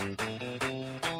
Thank you.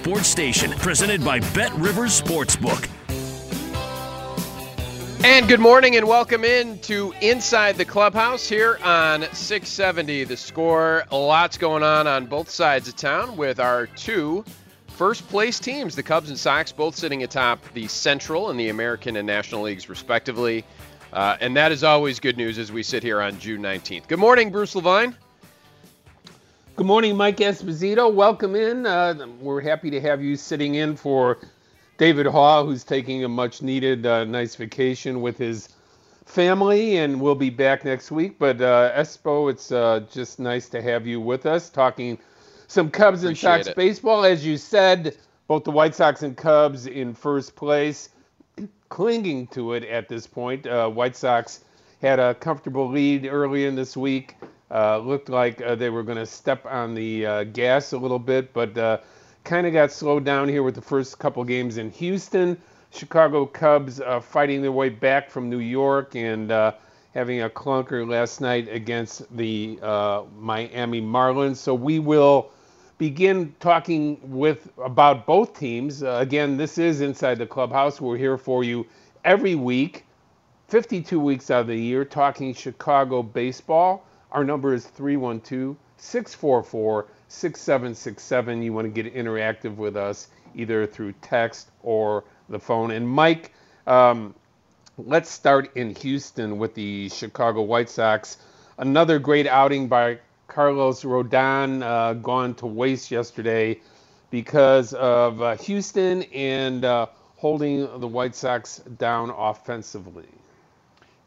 sports station presented by Bet Rivers Sportsbook. And good morning and welcome in to Inside the Clubhouse here on 670 The Score. Lots going on on both sides of town with our two first place teams, the Cubs and Sox, both sitting atop the Central and the American and National Leagues, respectively. Uh, and that is always good news as we sit here on June 19th. Good morning, Bruce Levine. Good morning, Mike Esposito. Welcome in. Uh, we're happy to have you sitting in for David Haugh, who's taking a much needed uh, nice vacation with his family, and we'll be back next week. But uh, Espo, it's uh, just nice to have you with us talking some Cubs and Appreciate Sox it. baseball. As you said, both the White Sox and Cubs in first place, clinging to it at this point. Uh, White Sox had a comfortable lead early in this week. Uh, looked like uh, they were going to step on the uh, gas a little bit, but uh, kind of got slowed down here with the first couple games in Houston. Chicago Cubs uh, fighting their way back from New York and uh, having a clunker last night against the Miami Marlins. So we will begin talking with about both teams. Again, this is Inside the Clubhouse. We're here for you every week, 52 weeks out of the year, talking Chicago baseball. Our number is 312 644 6767. You want to get interactive with us either through text or the phone. And Mike, um, let's start in Houston with the Chicago White Sox. Another great outing by Carlos Rodon, uh, gone to waste yesterday because of uh, Houston and uh, holding the White Sox down offensively.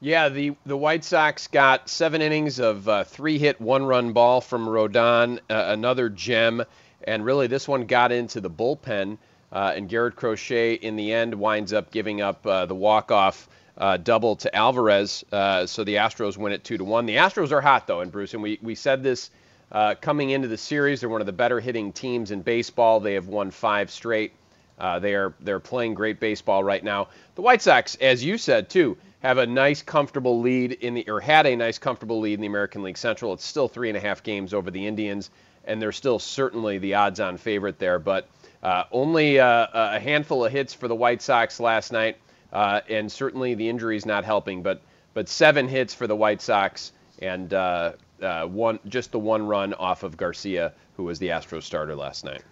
Yeah, the, the White Sox got seven innings of uh, three hit, one run ball from Rodon, uh, another gem. And really, this one got into the bullpen. Uh, and Garrett Crochet, in the end, winds up giving up uh, the walk off uh, double to Alvarez. Uh, so the Astros win it 2 to 1. The Astros are hot, though, and Bruce, and we, we said this coming into the series. They're one of the better hitting teams in baseball. They have won five straight. They are they're playing great baseball right now. The White Sox, as you said too, have a nice comfortable lead in the or had a nice comfortable lead in the American League Central. It's still three and a half games over the Indians, and they're still certainly the odds-on favorite there. But uh, only uh, a handful of hits for the White Sox last night, uh, and certainly the injuries not helping. But but seven hits for the White Sox, and uh, uh, one just the one run off of Garcia, who was the Astros starter last night.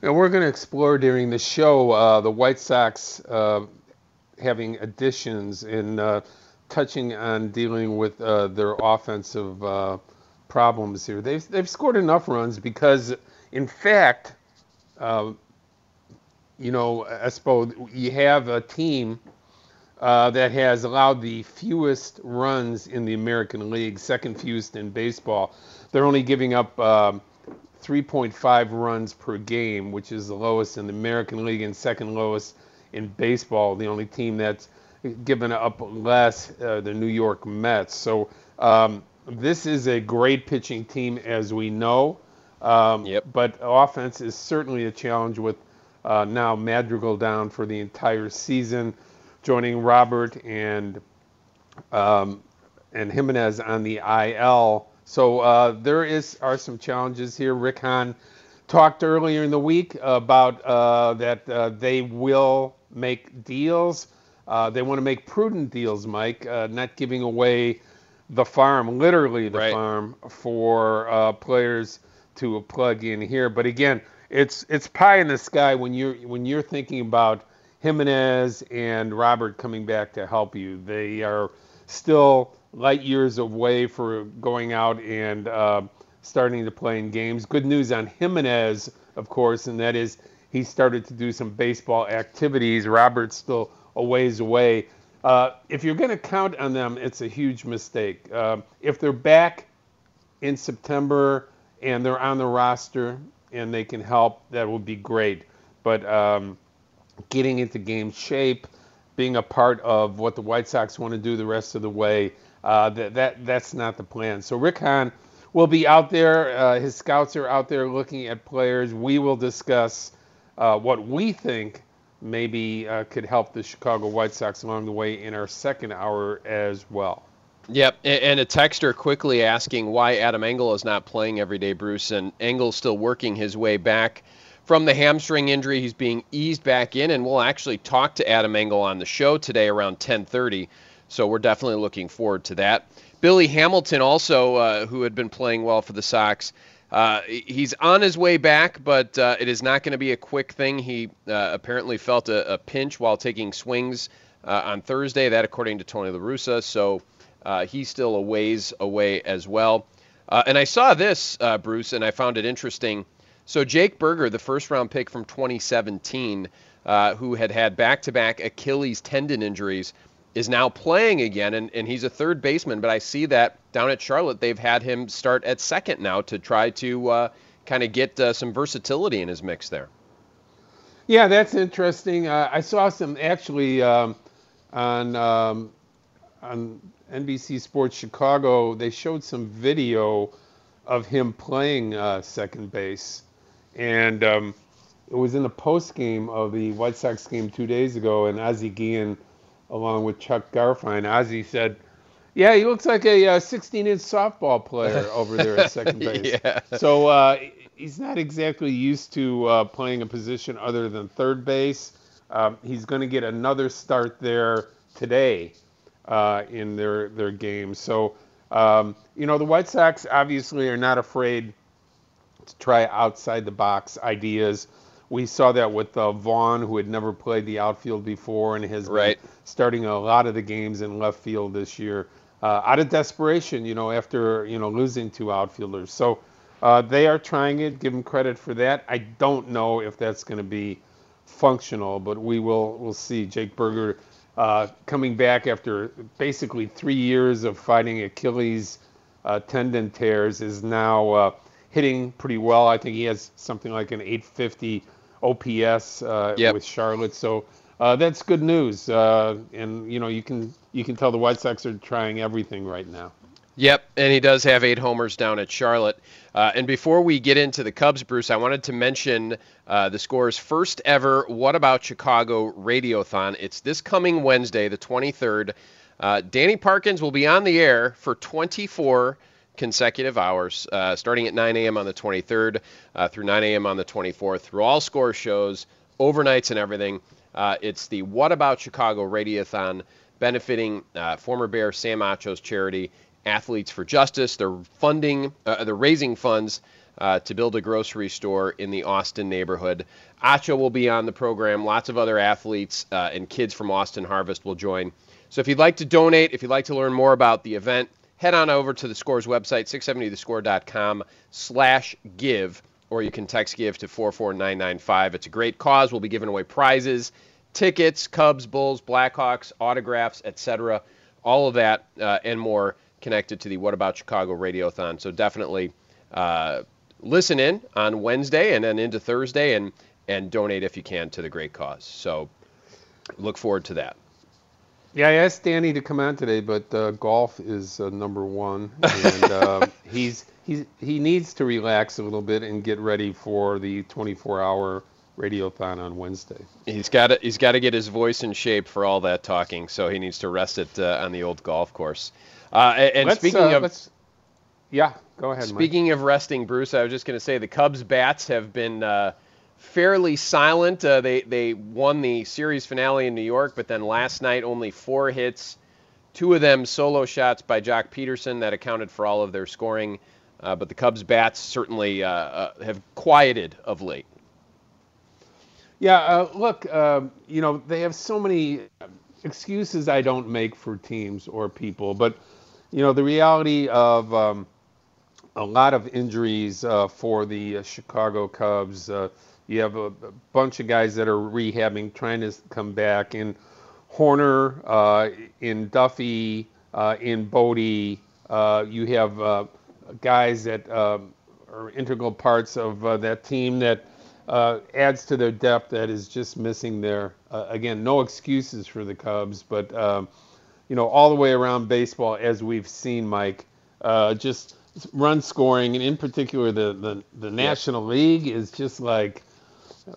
Now we're going to explore during the show uh, the White Sox uh, having additions and uh, touching on dealing with uh, their offensive uh, problems here. They've they've scored enough runs because, in fact, uh, you know, Espo, you have a team uh, that has allowed the fewest runs in the American League, second fewest in baseball. They're only giving up um, 3.5 runs per game, which is the lowest in the American League and second lowest in baseball. The only team that's given up less, uh, the New York Mets. So um, this is a great pitching team, as we know. Um, Yep. But offense is certainly a challenge with uh, now Madrigal down for the entire season, joining Robert and um, and Jimenez on the IL. So uh, there is are some challenges here. Rick Hahn talked earlier in the week about uh, that uh, they will make deals. Uh, they want to make prudent deals, Mike, uh, not giving away the farm, literally the Right. farm, for uh, players to plug in here. But again, it's it's pie in the sky when you're when you're thinking about Jimenez and Robert coming back to help you. They are still light years away for going out and uh, starting to play in games. Good news on Jimenez, of course, and that is he started to do some baseball activities. Robert's still a ways away. Uh, if you're going to count on them, it's a huge mistake. Uh, if they're back in September and they're on the roster and they can help, that would be great. But um, getting into game shape, being a part of what the White Sox want to do the rest of the way, uh, that, that that's not the plan. So Rick Hahn will be out there. Uh, his scouts are out there looking at players. We will discuss uh, what we think maybe uh, could help the Chicago White Sox along the way in our second hour as well. Yep, and a texter quickly asking why Adam Engel is not playing every day, Bruce, and Engel's still working his way back from the hamstring injury. He's being eased back in, and we'll actually talk to Adam Engel on the show today around 10:30. So we're definitely looking forward to that. Billy Hamilton, also uh, who had been playing well for the Sox, uh, he's on his way back, but uh, it is not going to be a quick thing. He uh, apparently felt a, a pinch while taking swings uh, on Thursday. That, according to Tony La Russa. So uh, he's still a ways away as well. Uh, and I saw this, Bruce, and I found it interesting. So Jake Burger, the first round pick from 2017, uh, who had had back to back Achilles tendon injuries, is now playing again, and, and he's a third baseman. But I see that down at Charlotte, they've had him start at second now to try to uh, kind of get uh, some versatility in his mix there. Yeah, that's interesting. Uh, I saw some actually um, on um, on NBC Sports Chicago. They showed some video of him playing uh, second base, and um, it was in the post game of the White Sox game two days ago. And Ozzie Guillen, along with Chuck Garfien, Ozzie said, "Yeah, he looks like a 16-inch softball player over there at second base." Yeah. So uh, he's not exactly used to uh, playing a position other than third base. Um, he's going to get another start there today uh, in their their game. So um, you know the White Sox obviously are not afraid to try outside the box ideas. We saw that with uh, Vaughn, who had never played the outfield before and has Right. been starting a lot of the games in left field this year, uh, out of desperation, you know, after you know losing two outfielders. So uh, they are trying it. Give them credit for that. I don't know if that's going to be functional, but we will we'll see. Jake Burger uh, coming back after basically three years of fighting Achilles uh, tendon tears is now uh, hitting pretty well. I think he has something like an 850 OPS uh, Yep. with Charlotte. So uh, that's good news. Uh, and you know you can you can tell the White Sox are trying everything right now. Yep, and he does have eight homers down at Charlotte. Uh, and before we get into the Cubs, Bruce, I wanted to mention uh, the score's first ever What About Chicago Radiothon. It's this coming Wednesday, the 23rd. Uh, Danny Parkins will be on the air for 24 consecutive hours, uh, starting at 9 a.m. on the 23rd uh, through 9 a.m. on the 24th, through all score shows, overnights, and everything. Uh, it's the What About Chicago Radiothon benefiting uh, former Bear Sam Acho's charity, Athletes for Justice. They're funding, uh, they're raising funds uh, to build a grocery store in the Austin neighborhood. Acho will be on the program. Lots of other athletes and kids from Austin Harvest will join. So if you'd like to donate, if you'd like to learn more about the event, head on over to the Scores website, 670thescore.com slash give, or you can text give to 44995. It's a great cause. We'll be giving away prizes, tickets, Cubs, Bulls, Blackhawks, autographs, etc. All of that uh, and more connected to the What About Chicago Radiothon. So definitely uh, listen in on Wednesday and then into Thursday and, and donate if you can to the great cause. So look forward to that. Yeah, I asked Danny to come on today, but uh, golf is uh, number one, and uh, he's he's he needs to relax a little bit and get ready for the 24-hour radiothon on Wednesday. He's got to he's got to get his voice in shape for all that talking, so he needs to rest it uh, on the old golf course. Uh, and speaking uh, of let's- yeah, go ahead. Mike. Speaking of resting, Bruce, I was just going to say the Cubs bats have been uh, fairly silent. Uh, they they won the series finale in New York, but then last night only four hits, two of them solo shots by Joc Pederson that accounted for all of their scoring. Uh, but the Cubs bats certainly uh, uh, have quieted of late. Yeah, uh, look, um, you know, they have so many excuses I don't make for teams or people, but, you know, the reality of um, a lot of injuries uh, for the Chicago Cubs. You have a, a bunch of guys that are rehabbing, trying to come back. In Hoerner, uh, in Duffy, uh, in Bote, uh, you have uh, guys that um, are integral parts of uh, that team that uh, adds to their depth that is just missing there. Uh, again, no excuses for the Cubs, but um, you know, all the way around baseball, as we've seen, Mike, uh, just run scoring, and in particular, the the, the National League is just like,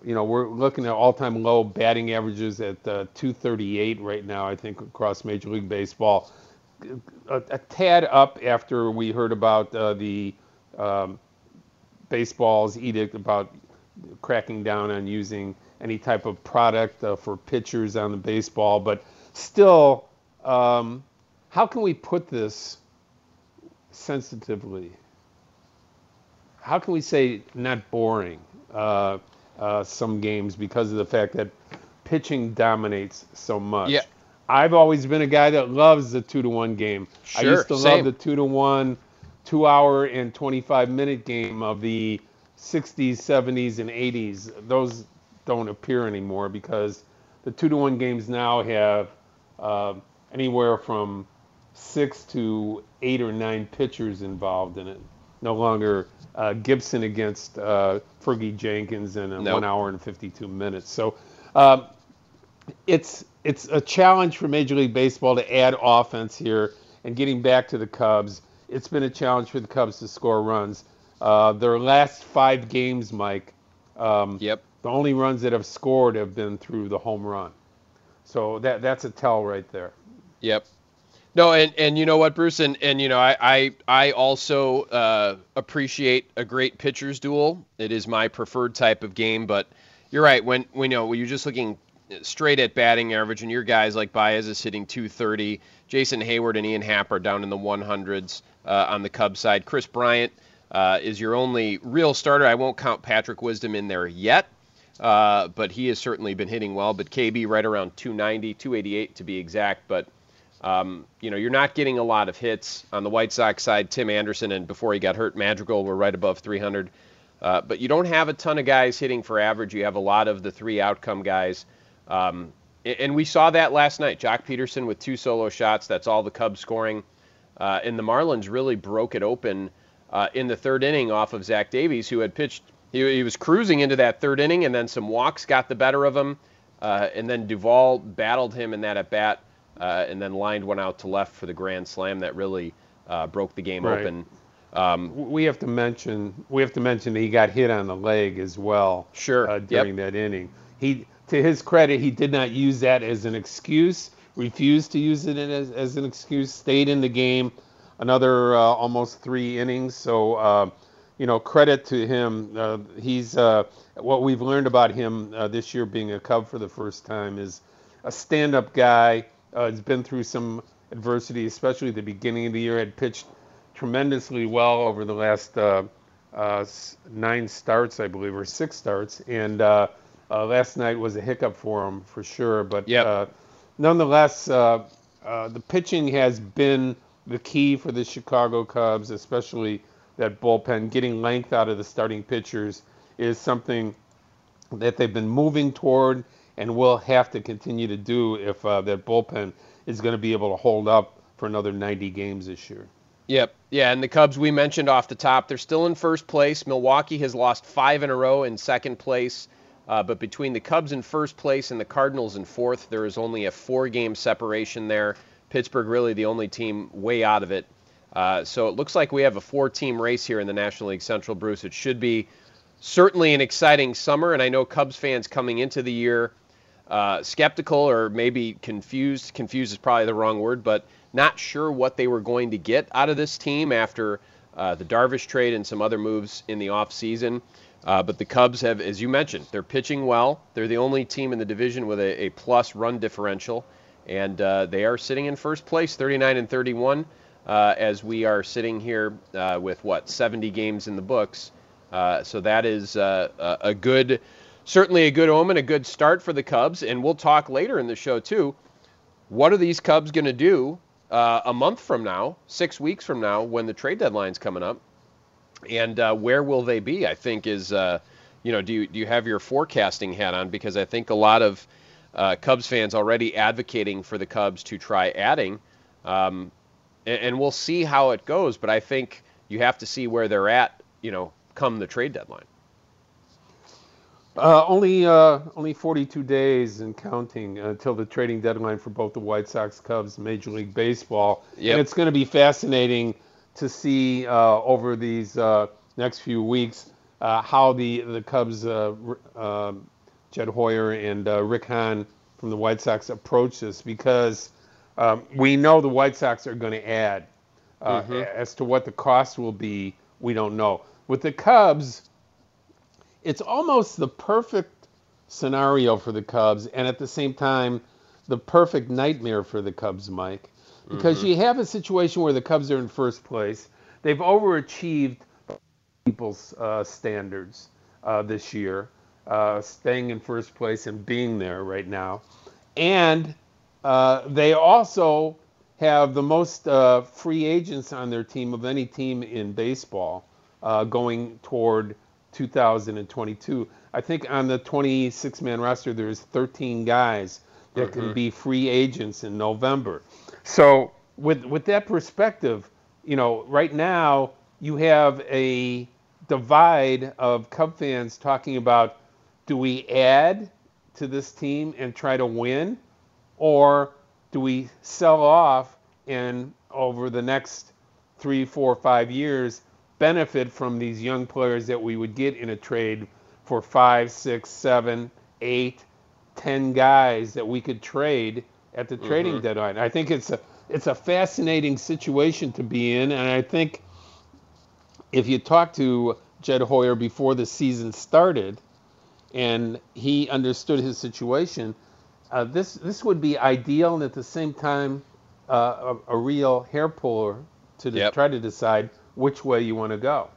you know, we're looking at all-time low batting averages at uh, 238 right now. I think across Major League Baseball, a, a tad up after we heard about uh, the um, baseball's edict about cracking down on using any type of product uh, for pitchers on the baseball, but still, um, how can we put this sensitively? How can we say not boring uh, some games because of the fact that pitching dominates so much? Yeah. I've always been a guy that loves the two to one game. Sure, I used to same. love the two to one, two hour and 25 minute game of the 60s, 70s, and 80s. Those don't appear anymore because the two to one games now have uh, anywhere from six to eight or nine pitchers involved in it. No longer uh, Gibson against uh, Fergie Jenkins in a Nope. one hour and 52 minutes. So um, it's it's a challenge for Major League Baseball to add offense here. And getting back to the Cubs, it's been a challenge for the Cubs to score runs. Uh, their last five games, Mike, um, Yep. the only runs that have scored have been through the home run. So that that's a tell right there. Yep. No, and, and you know what, Bruce, and, and you know, I I, I also uh, appreciate a great pitcher's duel. It is my preferred type of game, but you're right. When when you know when you're just looking straight at batting average, and your guys like Baez is hitting 230, Jason Heyward and Ian Happ are down in the 100s uh, on the Cubs side. Kris Bryant uh, is your only real starter. I won't count Patrick Wisdom in there yet. Uh, but he has certainly been hitting well. But KB right around 290, 288 to be exact. But um, you know, you're not getting a lot of hits on the White Sox side. Tim Anderson and before he got hurt, Madrigal were right above 300. Uh, but you don't have a ton of guys hitting for average. You have a lot of the three outcome guys. Um, and we saw that last night. Joc Pederson with two solo shots. That's all the Cubs scoring. Uh, and the Marlins really broke it open uh, in the third inning off of Zach Davies, who had pitched. He, he was cruising into that third inning, and then some walks got the better of him. Uh, and then Duvall battled him in that at bat, uh, and then lined one out to left for the grand slam that really uh, broke the game Right. open. Um, We have to mention we have to mention that he got hit on the leg as well. Sure, Uh, yep. during that inning, he to his credit, he did not use that as an excuse. Refused to use it as, as an excuse. Stayed in the game another uh, almost three innings. So uh, you know, credit to him. Uh, he's uh, what we've learned about him uh, this year, being a Cub for the first time, is a stand-up guy. Uh, has been through some adversity, especially at the beginning of the year. Had pitched tremendously well over the last uh, uh, nine starts, I believe, or six starts. And uh, uh, last night was a hiccup for him for sure. But Yep. uh, nonetheless, uh, uh, the pitching has been the key for the Chicago Cubs, especially that bullpen. Getting length out of the starting pitchers is something that they've been moving toward and will have to continue to do if uh, that bullpen is going to be able to hold up for another 90 games this year. Yep. Yeah, and the Cubs we mentioned off the top, they're still in first place. Milwaukee has lost five in a row in second place. Uh, but between the Cubs in first place and the Cardinals in fourth, there is only a four-game separation there. Pittsburgh really the only team way out of it. Uh, so it looks like we have a four-team race here in the National League Central, Bruce. It should be certainly an exciting summer, and I know Cubs fans coming into the year uh, skeptical or maybe confused. Confused is probably the wrong word, but not sure what they were going to get out of this team after uh, the Darvish trade and some other moves in the offseason. Uh, but the Cubs have, as you mentioned, they're pitching well. They're the only team in the division with a, a plus run differential, and uh, they are sitting in first place, 39 and 31, uh, as we are sitting here uh, with what 70 games in the books. Uh, so that is uh, a good, certainly a good omen, a good start for the Cubs. And we'll talk later in the show too. What are these Cubs going to do a month from now, six weeks from now, when the trade deadline's coming up? and uh, where will they be? I think is, uh, you know, do you do you have your forecasting hat on? Because I think a lot of uh, Cubs fans already advocating for the Cubs to try adding, um, and, and, we'll see how it goes. But I think you have to see where they're at, you know, come the trade deadline. Uh, only uh, only 42 days and counting until the trading deadline for both the White Sox, Cubs, Major League Baseball. Yep. And it's going to be fascinating to see uh, over these uh, next few weeks uh, how the the Cubs, uh, um, Jed Hoyer and uh, Rick Hahn from the White Sox approach this because um, we know the White Sox are going to add. Uh, mm-hmm. As to what the cost will be, we don't know. With the Cubs, it's almost the perfect scenario for the Cubs, and at the same time, the perfect nightmare for the Cubs, Mike because mm-hmm. you have a situation where the Cubs are in first place. They've overachieved people's uh, standards uh, this year, uh, staying in first place and being there right now. And uh, they also have the most uh, free agents on their team of any team in baseball uh, going toward 2022. I think on the 26 man roster, there's 13 guys that mm-hmm. can be free agents in November. So with with that perspective, you know, right now you have a divide of Cub fans talking about do we add to this team and try to win, or do we sell off and over the next three, four, five years benefit from these young players that we would get in a trade for five, six, seven, eight, ten guys that we could trade at the trading mm-hmm. deadline. I think it's a it's a fascinating situation to be in, and I think if you talk to Jed Hoyer before the season started, and he understood his situation, uh, this this would be ideal, and at the same time, uh, a, a, real hair puller to yep. try to decide which way you want to go.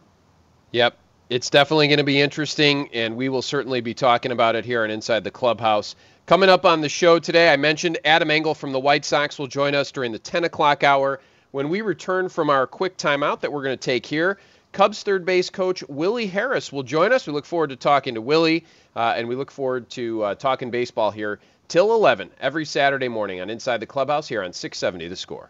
Yep, it's definitely going to be interesting, and we will certainly be talking about it here on Inside the Clubhouse. Coming up on the show today, I mentioned Adam Engel from the White Sox will join us during the 10 o'clock hour. When we return from our quick timeout that we're going to take here, Cubs third base coach Willie Harris will join us. We look forward to talking to Willie, uh, and we look forward to uh, talking baseball here till 11 every Saturday morning on Inside the Clubhouse here on 670 The Score.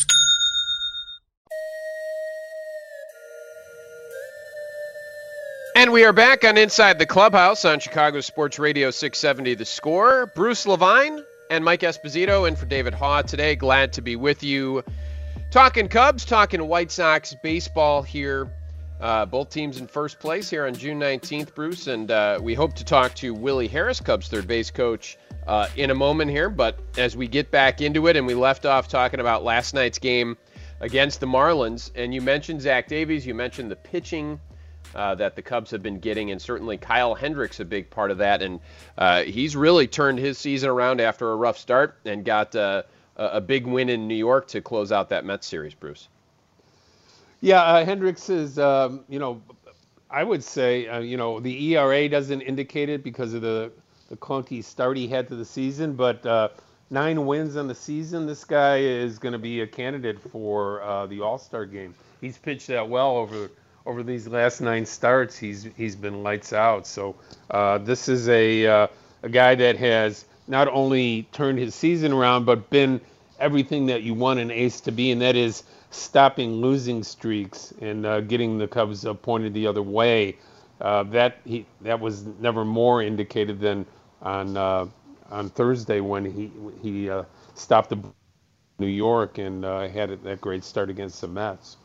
And we are back on Inside the Clubhouse on Chicago Sports Radio 670 The Score. Bruce Levine and Mike Esposito in for David Haugh today. Glad to be with you. Talking Cubs, talking White Sox baseball here. Uh, both teams in first place here on June 19th, Bruce. And uh, we hope to talk to Willie Harris, Cubs third base coach, uh, in a moment here. But as we get back into it, and we left off talking about last night's game against the Marlins, and you mentioned Zach Davies, you mentioned the pitching uh, that the Cubs have been getting, and certainly Kyle Hendricks a big part of that. And uh, he's really turned his season around after a rough start and got uh, a big win in New York to close out that Mets series. Bruce. Yeah, uh, Hendricks is, um, you know, I would say, uh, you know, the ERA doesn't indicate it because of the the clunky start he had to the season, but nine wins on the season. This guy is going to be a candidate for the All Star game. He's pitched that well over over these last nine starts, he's he's been lights out. So uh, this is a uh, a guy that has not only turned his season around, but been everything that you want an ace to be, and that is stopping losing streaks and uh, getting the Cubs pointed the other way. Uh, that he that was never more indicated than on uh, on Thursday when he he uh, stopped the New York and had that great start against the Mets.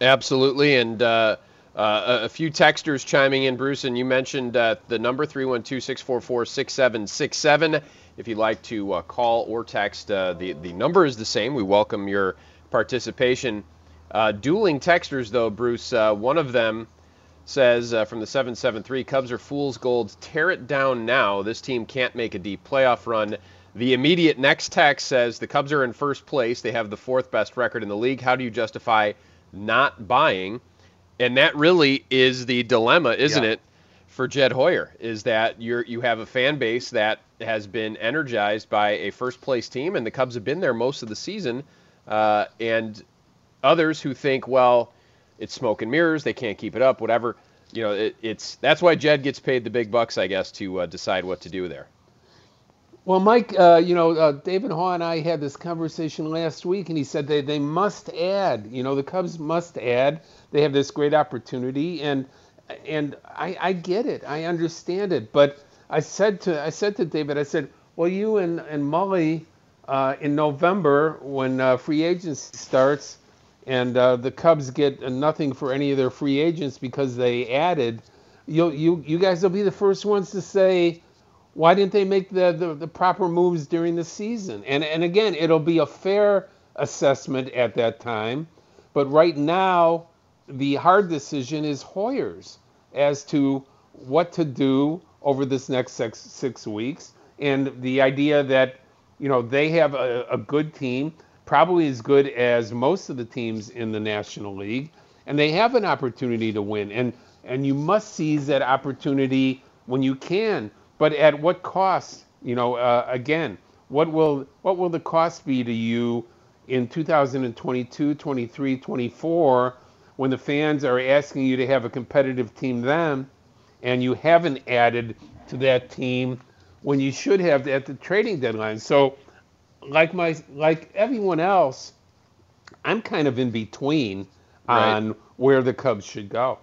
Absolutely, and uh, uh, a few texters chiming in, Bruce, and you mentioned uh, the number 312-644-6767. If you'd like to uh, call or text, uh, the, the number is the same. We welcome your participation. Uh, dueling texters, though, Bruce, one of them says from the 773, Cubs are fool's gold. Tear it down now. This team can't make a deep playoff run. The immediate next text says the Cubs are in first place. They have the fourth best record in the league. How do you justify – not buying. And that really is the dilemma, isn't yeah. it, for Jed Hoyer? Is that you're you have a fan base that has been energized by a first place team, and the Cubs have been there most of the season, uh, and others who think, well, it's smoke and mirrors, they can't keep it up, whatever. You know, it, it's that's why Jed gets paid the big bucks, I guess, to uh, decide what to do there. Well, Mike, uh, you know, uh, David Haugh and I had this conversation last week, and he said they, they must add. You know, the Cubs must add. They have this great opportunity, and and I, I get it, I understand it. But I said to I said to David, I said, well, you and and Mully uh, in November when uh, free agency starts, and uh, the Cubs get nothing for any of their free agents because they added. You you you guys will be the first ones to say why didn't they make the, the, the, proper moves during the season? And and again, it'll be a fair assessment at that time. But right now, the hard decision is Hoyer's as to what to do over this next six, six weeks. And the idea that, you know, they have a, a good team, probably as good as most of the teams in the National League, and they have an opportunity to win. And and you must seize that opportunity when you can but at what cost? You know, uh, again, what will what will the cost be to you in 2022, 23, 24 when the fans are asking you to have a competitive team then, and you haven't added to that team when you should have at the trading deadline? So, like my like everyone else, I'm kind of in between right. on where the Cubs should go.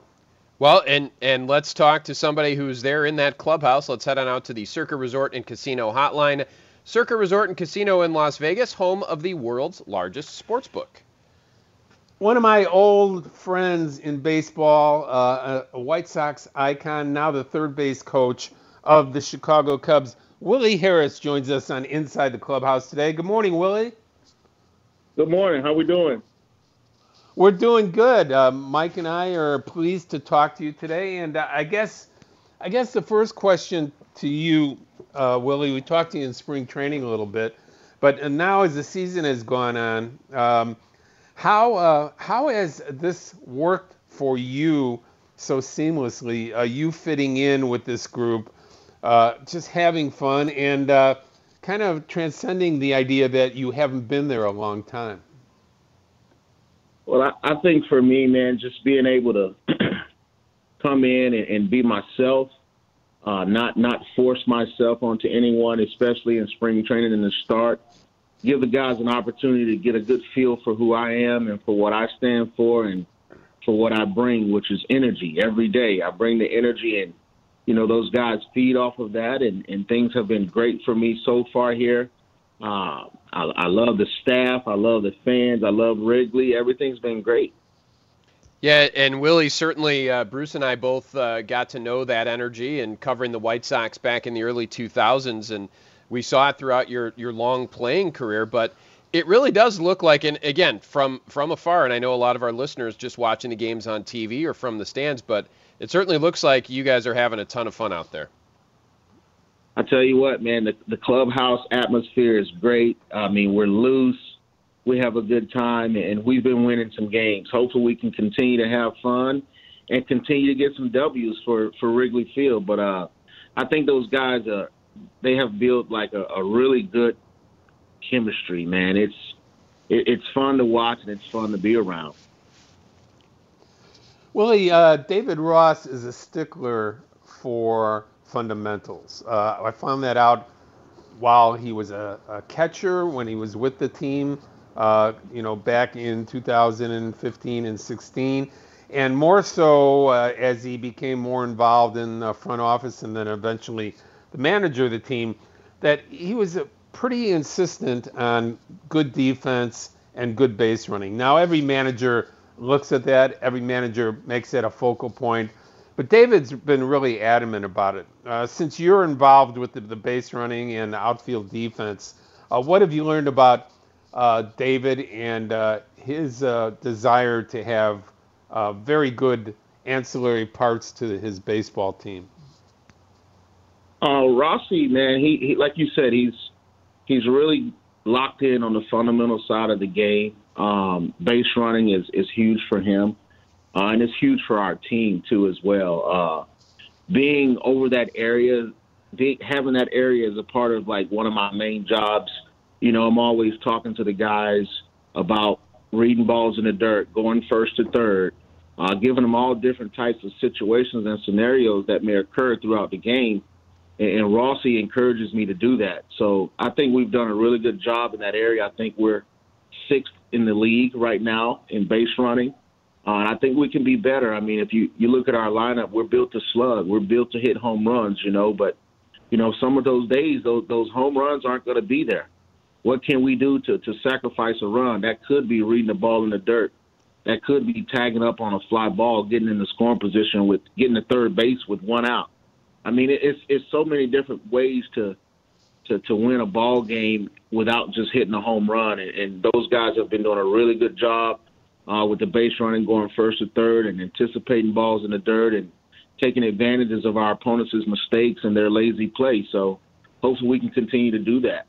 Well, and and let's talk to somebody who's there in that clubhouse. Let's head on out to the Circa Resort and Casino Hotline. Circa Resort and Casino in Las Vegas, home of the world's largest sports book. One of my old friends in baseball, uh, a White Sox icon, now the third base coach of the Chicago Cubs, Willie Harris joins us on Inside the Clubhouse today. Good morning, Willie. Good morning. How are we doing? We're doing good. Uh, Mike and I are pleased to talk to you today, and uh, I guess, I guess the first question to you, uh, Willie, we talked to you in spring training a little bit, but uh, now as the season has gone on, um, how uh, how has this worked for you so seamlessly? Uh, you fitting in with this group, uh, just having fun, and uh, kind of transcending the idea that you haven't been there a long time. Well, I, I think for me, man, just being able to come in and, and be myself, uh, not not force myself onto anyone, especially in spring training in the start. Give the guys an opportunity to get a good feel for who I am and for what I stand for and for what I bring, which is energy every day. I bring the energy and you know those guys feed off of that and, and things have been great for me so far here. Uh, I, I love the staff. I love the fans. I love Wrigley. Everything's been great. Yeah, and Willie, certainly uh, Bruce and I both uh, got to know that energy and covering the White Sox back in the early 2000s, and we saw it throughout your, your long playing career. But it really does look like, and again, from from afar, and I know a lot of our listeners just watching the games on TV or from the stands, but it certainly looks like you guys are having a ton of fun out there. I tell you what, man, the, the clubhouse atmosphere is great. I mean, we're loose. We have a good time, and we've been winning some games. Hopefully, we can continue to have fun and continue to get some W's for, for Wrigley Field. But uh, I think those guys, uh, they have built like a, a really good chemistry, man. It's it, it's fun to watch and it's fun to be around. Willie, uh, David Ross is a stickler for fundamentals. Uh, I found that out while he was a, a catcher when he was with the team, uh, you know, back in 2015 and 16, and more so uh, as he became more involved in the front office and then eventually the manager of the team, that he was pretty insistent on good defense and good base running. Now every manager looks at that, every manager makes that a focal point but David's been really adamant about it. Uh, since you're involved with the, the, base running and outfield defense, uh, what have you learned about uh, David and uh, his uh, desire to have uh, very good ancillary parts to his baseball team? Rossi, man, he, he like you said, he's he's really locked in on the fundamental side of the game. Um, base running is is huge for him uh, and it's huge for our team too as well. Uh, being over that area, being, having that area as a part of like one of my main jobs. You know, I'm always talking to the guys about reading balls in the dirt, going first to third, uh, giving them all different types of situations and scenarios that may occur throughout the game. And, and Rossi encourages me to do that. So I think we've done a really good job in that area. I think we're sixth in the league right now in base running. Uh, and I think we can be better. I mean, if you, you look at our lineup, we're built to slug. We're built to hit home runs, you know. But, you know, some of those days, those, those home runs aren't going to be there. What can we do to, to sacrifice a run? That could be reading the ball in the dirt. That could be tagging up on a fly ball, getting in the scoring position with getting to third base with one out. I mean, it's it's so many different ways to to to win a ball game without just hitting a home run. And, and those guys have been doing a really good job uh, with the base running going first to third and anticipating balls in the dirt and taking advantages of our opponents' mistakes and their lazy play. So hopefully we can continue to do that.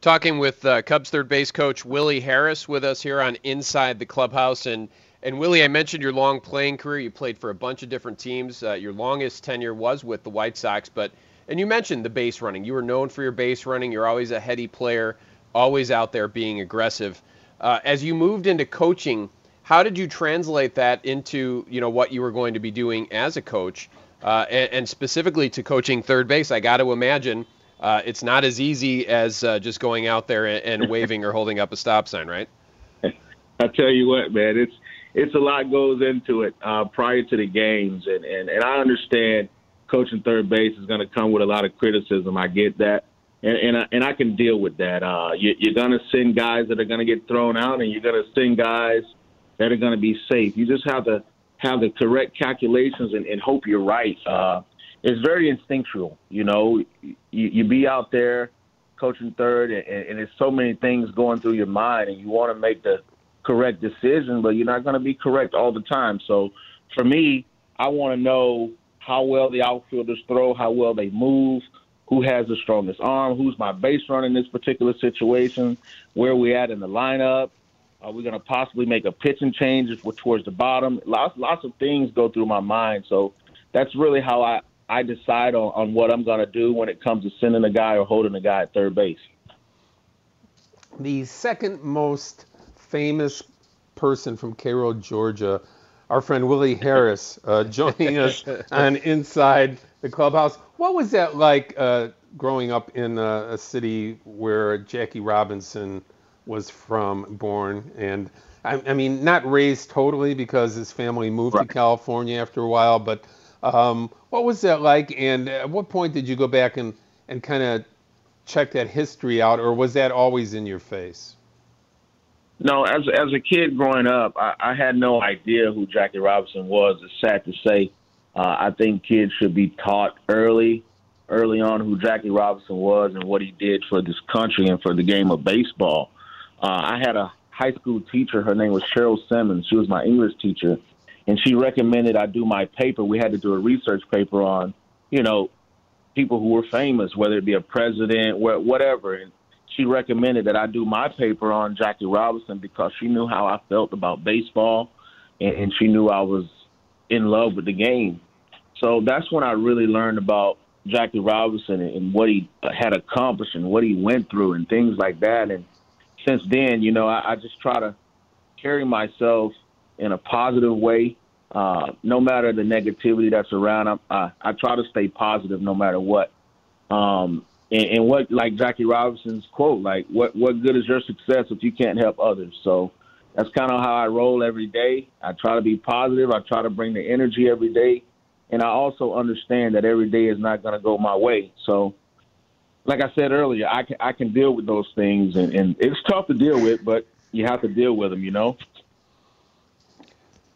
Talking with uh, Cubs third base coach Willie Harris with us here on Inside the Clubhouse. And, and Willie, I mentioned your long playing career. You played for a bunch of different teams. Uh, your longest tenure was with the White Sox. But and you mentioned the base running. You were known for your base running. You're always a heady player, always out there being aggressive. Uh, as you moved into coaching, how did you translate that into you know what you were going to be doing as a coach, uh, and, and, specifically to coaching third base? I got to imagine uh, it's not as easy as uh, just going out there and, and waving or holding up a stop sign, right? I tell you what, man, it's it's a lot goes into it uh, prior to the games, and, and and I understand coaching third base is going to come with a lot of criticism. I get that and and I, and I can deal with that. Uh, you, you're to send guys that are to get thrown out, and you're to send guys that are to be safe. You just have to have the correct calculations and, and hope you're right. Uh, it's very instinctual. You know, you, you be out there coaching third, and, and there's so many things going through your mind, and you want to make the correct decision, but you're not going to be correct all the time. So for me, I want to know how well the outfielders throw, how well they move, who has the strongest arm, who's my base runner in this particular situation, where are we at in the lineup. Are we going to possibly make a pitching change if we're towards the bottom? Lots, lots of things go through my mind. So that's really how I, I decide on, on what I'm going to do when it comes to sending a guy or holding a guy at third base. The second most famous person from Cairo, Georgia, our friend Willie Harris, uh, joining us on Inside the Clubhouse. What was that like uh, growing up in a, a, city where Jackie Robinson was from, born? And I, I, mean, not raised totally because his family moved right. to California after a while, but um, what was that like? And at what point did you go back and, and kind of check that history out, or was that always in your face? No, as as a kid growing up, I, I had no idea who Jackie Robinson was. It's sad to say. Uh, I think kids should be taught early, early on who Jackie Robinson was and what he did for this country and for the game of baseball. Uh, I had a high school teacher. Her name was Cheryl Simmons. She was my English teacher, and she recommended I do my paper. We had to do a research paper on, you know, people who were famous, whether it be a president, whatever. And she recommended that I do my paper on Jackie Robinson because she knew how I felt about baseball, and, and she knew I was in love with the game. So that's when I really learned about Jackie Robinson and what he had accomplished and what he went through and things like that. And since then, you know, I, I just try to carry myself in a positive way. Uh, no matter the negativity that's around, I, I, I try to stay positive no matter what. Um, and, and what like Jackie Robinson's quote, like what what good is your success if you can't help others? So that's kind of how I roll every day. I try to be positive. I try to bring the energy every day, and I also understand that every day is not going to go my way. So, like I said earlier, I can I can deal with those things, and, and it's tough to deal with, but you have to deal with them, you know.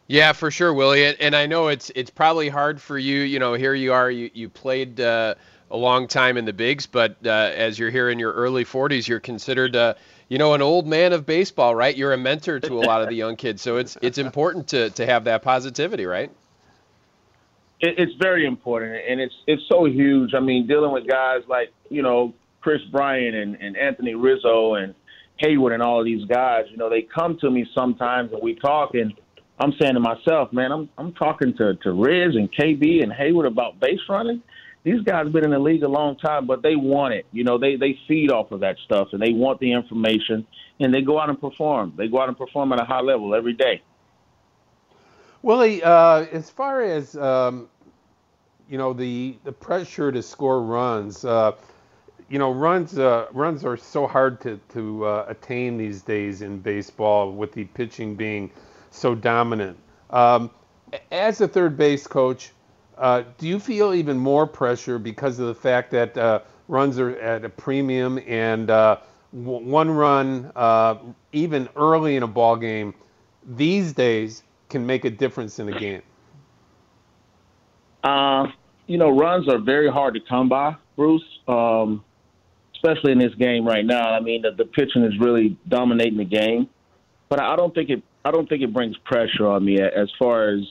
Yeah, for sure, Willie. And I know it's it's probably hard for you. You know, here you are. You you played. Uh, a long time in the bigs, but uh, as you're here in your early 40s, you're considered, uh, you know, an old man of baseball, right? You're a mentor to a lot of the young kids, so it's it's important to to have that positivity, right? It's very important, and it's it's so huge. I mean, dealing with guys like you know Kris Bryant and, and Anthony Rizzo and Heyward and all of these guys, you know, they come to me sometimes and we talk, and I'm saying to myself, man, I'm I'm talking to to Riz and KB and Heyward about base running these guys have been in the league a long time, but they want it. You know, they they feed off of that stuff and they want the information and they go out and perform. They go out and perform at a high level every day. Willie, uh, as far as um, you know, the the pressure to score runs, uh, you know, runs uh, runs are so hard to to uh, attain these days in baseball, with the pitching being so dominant. Um, as a third base coach, uh, do you feel even more pressure because of the fact that uh, runs are at a premium and uh, w- one run, uh, even early in a ball game, these days can make a difference in a game? Uh, you know, runs are very hard to come by, Bruce. Um, especially in this game right now. I mean, the, the pitching is really dominating the game, but I don't think it. I don't think it brings pressure on me as far as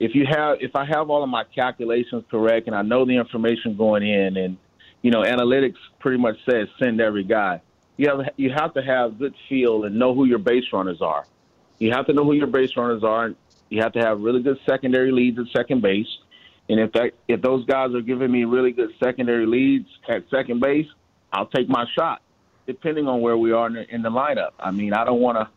if you have if I have all of my calculations correct and I know the information going in and you know analytics pretty much says send every guy. You have you have to have good feel and know who your base runners are. You have to know who your base runners are. You have to have really good secondary leads at second base. And if that if those guys are giving me really good secondary leads at second base, I'll take my shot, depending on where we are in the, in the lineup. I mean, I don't want to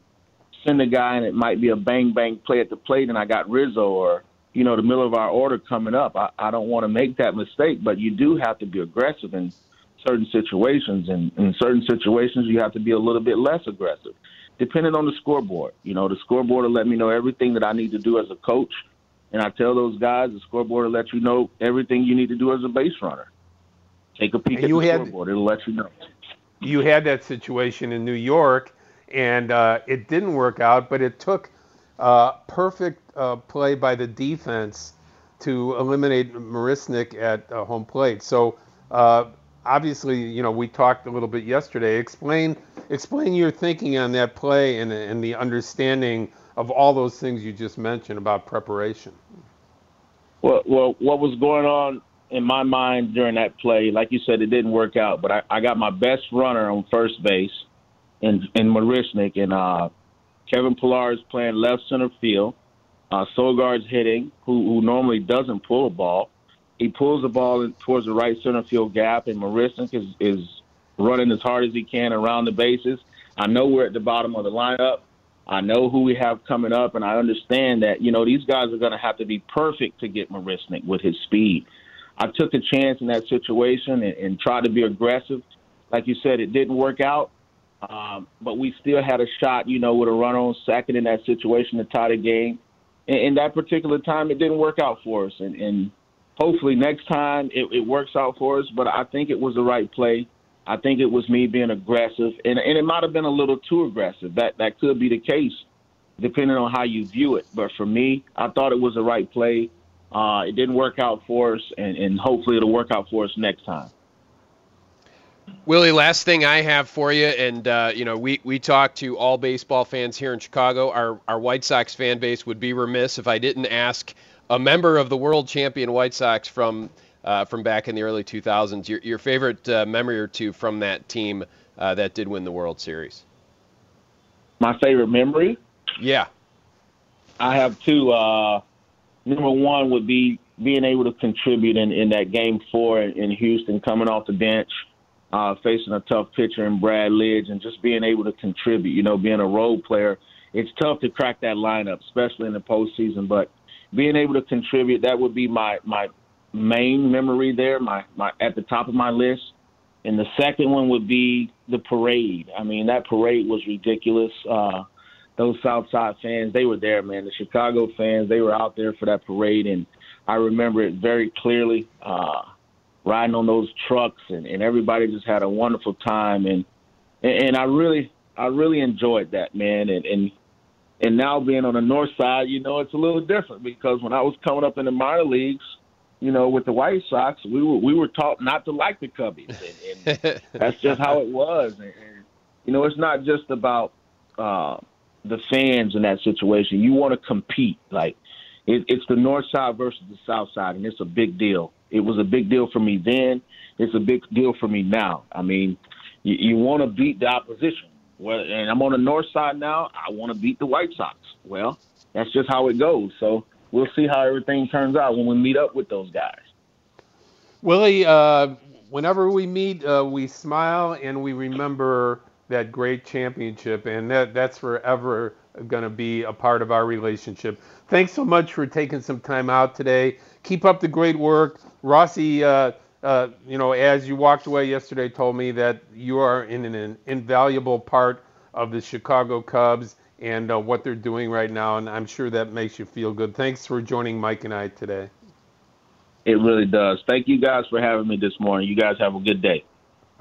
send a guy and it might be a bang bang play at the plate, and I got Rizzo or you know, the middle of our order coming up. I, I don't want to make that mistake, but you do have to be aggressive in certain situations. And in certain situations, you have to be a little bit less aggressive, depending on the scoreboard. You know, the scoreboard will let me know everything that I need to do as a coach. And I tell those guys, the scoreboard will let you know everything you need to do as a base runner. Take a peek and at the had, scoreboard; it'll let you know. You had that situation in New York, and uh, it didn't work out, but it took uh, perfect uh, play by the defense to eliminate Marisnick at uh, home plate. So uh, obviously, you know, we talked a little bit yesterday. Explain explain your thinking on that play and, and the understanding of all those things you just mentioned about preparation. Well, well, what was going on in my mind during that play? Like you said, it didn't work out, but I, I got my best runner on first base in in Marisnick, and uh, Kevin Pillar is playing left center field. Uh, Sogard's hitting, who, who normally doesn't pull a ball. He pulls the ball towards the right center field gap, and Marisnick is, is running as hard as he can around the bases. I know we're at the bottom of the lineup. I know who we have coming up, and I understand that, you know, these guys are going to have to be perfect to get Marisnick with his speed. I took a chance in that situation and, and tried to be aggressive. Like you said, it didn't work out, um, but we still had a shot, you know, with a run on second in that situation to tie the game. And, in that particular time, it didn't work out for us. And, and hopefully next time it, it works out for us, but I think it was the right play. I think it was me being aggressive, and, and it might have been a little too aggressive. That that could be the case, depending on how you view it. But for me, I thought it was the right play. Uh, it didn't work out for us, and, and hopefully it'll work out for us next time. Willie, last thing I have for you, and uh, you know, we we talk to all baseball fans here in Chicago. Our our White Sox fan base would be remiss if I didn't ask a member of the world champion White Sox from uh, from back in the early 2000s. Your, your favorite uh, memory or two from that team uh, that did win the World Series? My favorite memory? Yeah. I have two. Uh, number one would be being able to contribute in, in that game four in Houston, coming off the bench, uh, facing a tough pitcher in Brad Lidge, and just being able to contribute. You know, being a role player, it's tough to crack that lineup, especially in the postseason. But being able to contribute, that would be my my main memory there, my, my at the top of my list. And the second one would be the parade. I mean, that parade was ridiculous. Uh, those Southside fans, they were there, man. The Chicago fans, they were out there for that parade, and I remember it very clearly. Uh, riding on those trucks, and, and everybody just had a wonderful time, and and I really, I really enjoyed that, man. And and and now being on the north side, you know, it's a little different because when I was coming up in the minor leagues, you know, with the White Sox, we were we were taught not to like the Cubbies, and, and that's just how it was. And, and you know, it's not just about uh, the fans in that situation. You want to compete. Like it, it's the North Side versus the South Side, and it's a big deal. It was a big deal for me then. It's a big deal for me now. I mean, you, you want to beat the opposition. Well, and I'm on the North Side now. I want to beat the White Sox. Well, that's just how it goes. So we'll see how everything turns out when we meet up with those guys. Willie, uh, whenever we meet, uh, we smile and we remember that great championship, and that that's forever going to be a part of our relationship. Thanks so much for taking some time out today. Keep up the great work, Rossi. Uh, uh, you know, as you walked away yesterday, told me that you are in an invaluable part of the Chicago Cubs and uh, what they're doing right now. And I'm sure that makes you feel good. Thanks for joining Mike and I today. It really does. Thank you guys for having me this morning. You guys have a good day.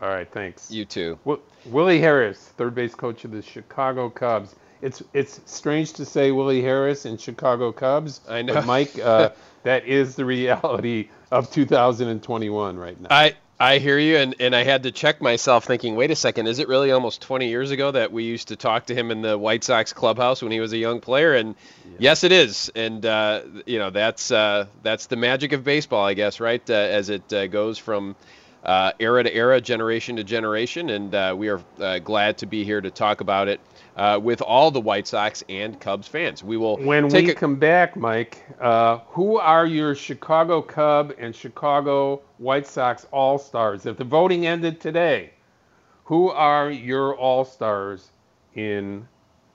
All right, thanks. You too. W- Willie Harris, third base coach of the Chicago Cubs. It's it's strange to say Willie Harris and Chicago Cubs. I know, Mike. Uh, that is the reality of 2021 right now. I I hear you, and, and I had to check myself, thinking, wait a second, is it really almost 20 years ago that we used to talk to him in the White Sox clubhouse when he was a young player? And yeah. yes, it is, and uh, you know that's uh, that's the magic of baseball, I guess, right? Uh, as it uh, goes from uh, era to era, generation to generation, and uh, we are glad to be here to talk about it uh, with all the White Sox and Cubs fans. We will when we a- come back, Mike. Uh, who are your Chicago Cub and Chicago White Sox All Stars? If the voting ended today, who are your All Stars in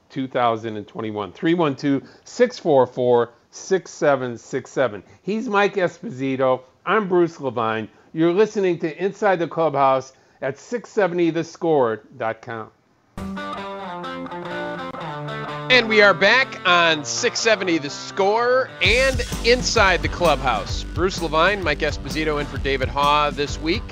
2021? 312 644 6767. He's Mike Esposito. I'm Bruce Levine. You're listening to Inside the Clubhouse at 670thescore.com. And we are back on 670 The Score and inside the clubhouse. Bruce Levine, Mike Esposito in for David Haugh this week.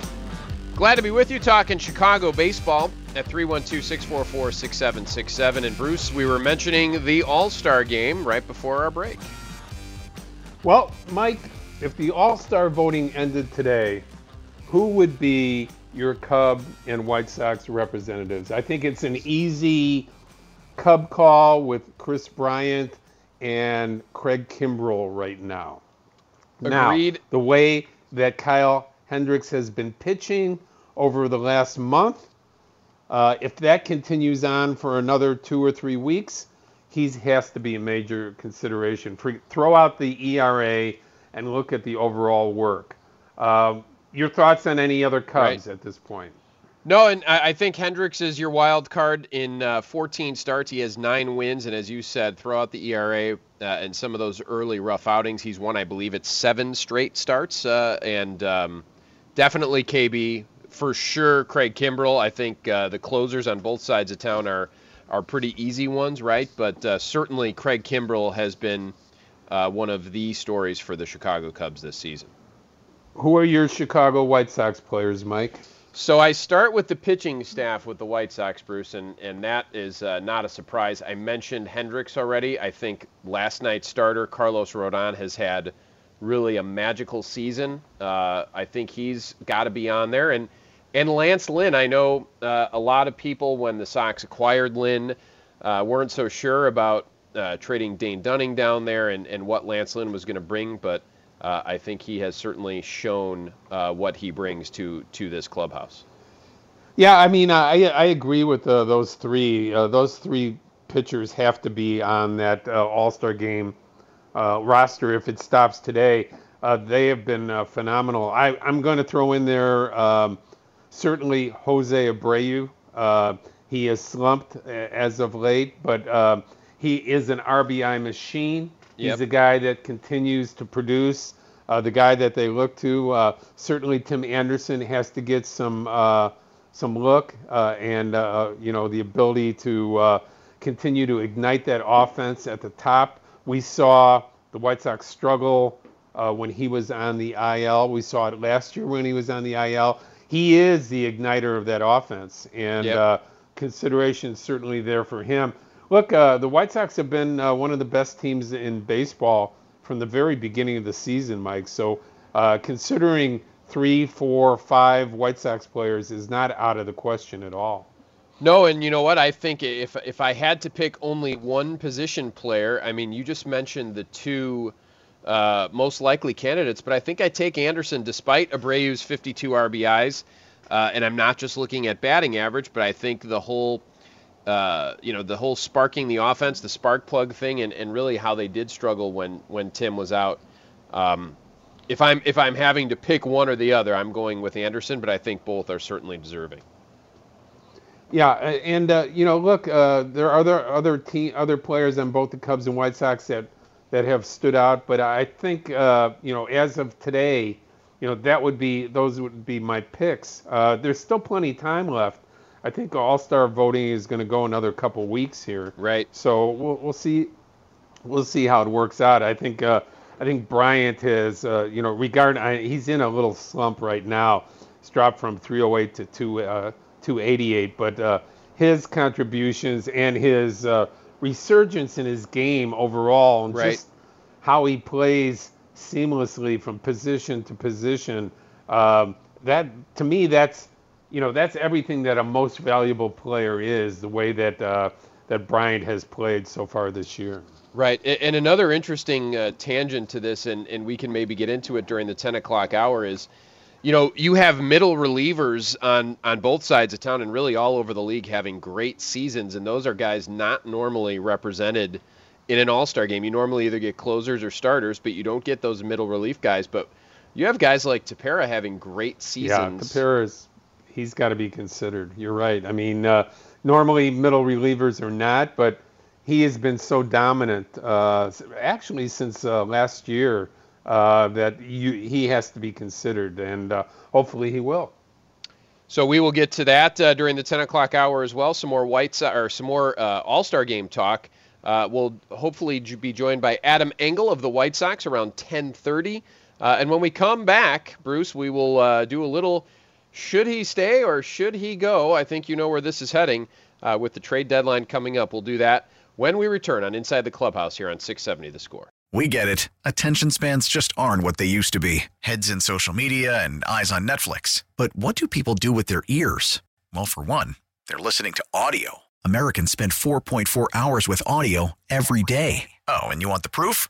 Glad to be with you talking Chicago baseball at 312 644 6767. And Bruce, we were mentioning the All Star game right before our break. Well, Mike, if the All Star voting ended today, who would be your Cub and White Sox representatives? I think it's an easy Cub call with Kris Bryant and Craig Kimbrel right now. Agreed. Now, the way that Kyle Hendricks has been pitching over the last month, uh, if that continues on for another two or three weeks, he has to be a major consideration. For, throw out the ERA and look at the overall work. Uh, your thoughts on any other Cubs right. at this point? No, and I think Hendricks is your wild card in uh, 14 starts. He has nine wins, and as you said, throw out the ERA uh, and some of those early rough outings. He's won, I believe, it's seven straight starts, uh, and um, definitely KB for sure. Craig Kimbrel. I think uh, the closers on both sides of town are are pretty easy ones, right? But uh, certainly Craig Kimbrel has been uh, one of the stories for the Chicago Cubs this season. Who are your Chicago White Sox players, Mike? So I start with the pitching staff with the White Sox, Bruce, and, and that is uh, not a surprise. I mentioned Hendricks already. I think last night's starter, Carlos Rodon, has had really a magical season. Uh, I think he's got to be on there. And, and Lance Lynn, I know uh, a lot of people, when the Sox acquired Lynn, uh, weren't so sure about uh, trading Dane Dunning down there and, and what Lance Lynn was going to bring, but – uh, I think he has certainly shown uh, what he brings to to this clubhouse. Yeah, I mean, I I agree with uh, those three. Uh, those three pitchers have to be on that uh, All Star game roster if it stops today. they have been phenomenal. I, I'm going to throw in there um, certainly Jose Abreu. he has slumped as of late, but he is an RBI machine. He's yep. a guy that continues to produce. Uh, the guy that they look to. Uh, certainly, Tim Anderson has to get some uh, some look uh, and uh, you know the ability to uh, continue to ignite that offense at the top. We saw the White Sox struggle when he was on the IL. We saw it last year when he was on the IL. He is the igniter of that offense, and yep. consideration certainly there for him. Look, uh, the White Sox have been uh, one of the best teams in baseball from the very beginning of the season, Mike. So, uh, considering three, four, five White Sox players is not out of the question at all. No, and you know what? I think if if I had to pick only one position player, I mean, you just mentioned the two uh, most likely candidates, but I think I take Anderson despite Abreu's 52 RBIs, uh, and I'm not just looking at batting average, but I think the whole uh, you know, the whole sparking the offense, the spark plug thing, and, and really how they did struggle when when Tim was out. Um, if I'm if I'm having to pick one or the other, I'm going with Anderson, but I think both are certainly deserving. Yeah, and uh, you know, look, uh, there are other other team other players on both the Cubs and White Sox that that have stood out, but I think uh, you know, as of today, you know, that would be those would be my picks. Uh, there's still plenty of time left I think All Star voting is going to go another couple weeks here. Right. So we'll we'll see we'll see how it works out. I think uh, I think Bryant has uh, you know regard I, he's in a little slump right now. He's dropped from 308 to 2 uh, 288, but uh, his contributions and his uh, resurgence in his game overall, and right. just how he plays seamlessly from position to position. Um, that to me, that's you know that's everything that a most valuable player is. The way that uh, that Bryant has played so far this year. Right, and another interesting uh, tangent to this, and, and we can maybe get into it during the 10 o'clock hour, is, you know, you have middle relievers on on both sides of town, and really all over the league having great seasons, and those are guys not normally represented in an All-Star game. You normally either get closers or starters, but you don't get those middle relief guys. But you have guys like Tepera having great seasons. Yeah, Tepera's he's got to be considered. You're right. I mean, uh, normally middle relievers are not, but he has been so dominant, uh, actually since uh, last year, uh, that you, he has to be considered, and uh, hopefully he will. So we will get to that uh, during the 10 o'clock hour as well. Some more whites or some more All Star game talk. we'll hopefully be joined by Adam Engel of the White Sox around 10:30. and when we come back, Bruce, we will do a little should he stay or should he go? I think you know where this is heading uh, with the trade deadline coming up. We'll do that when we return on Inside the Clubhouse here on 670 The Score. We get it. Attention spans just aren't what they used to be heads in social media and eyes on Netflix. But what do people do with their ears? Well, for one, they're listening to audio. Americans spend 4.4 hours with audio every day. Oh, and you want the proof?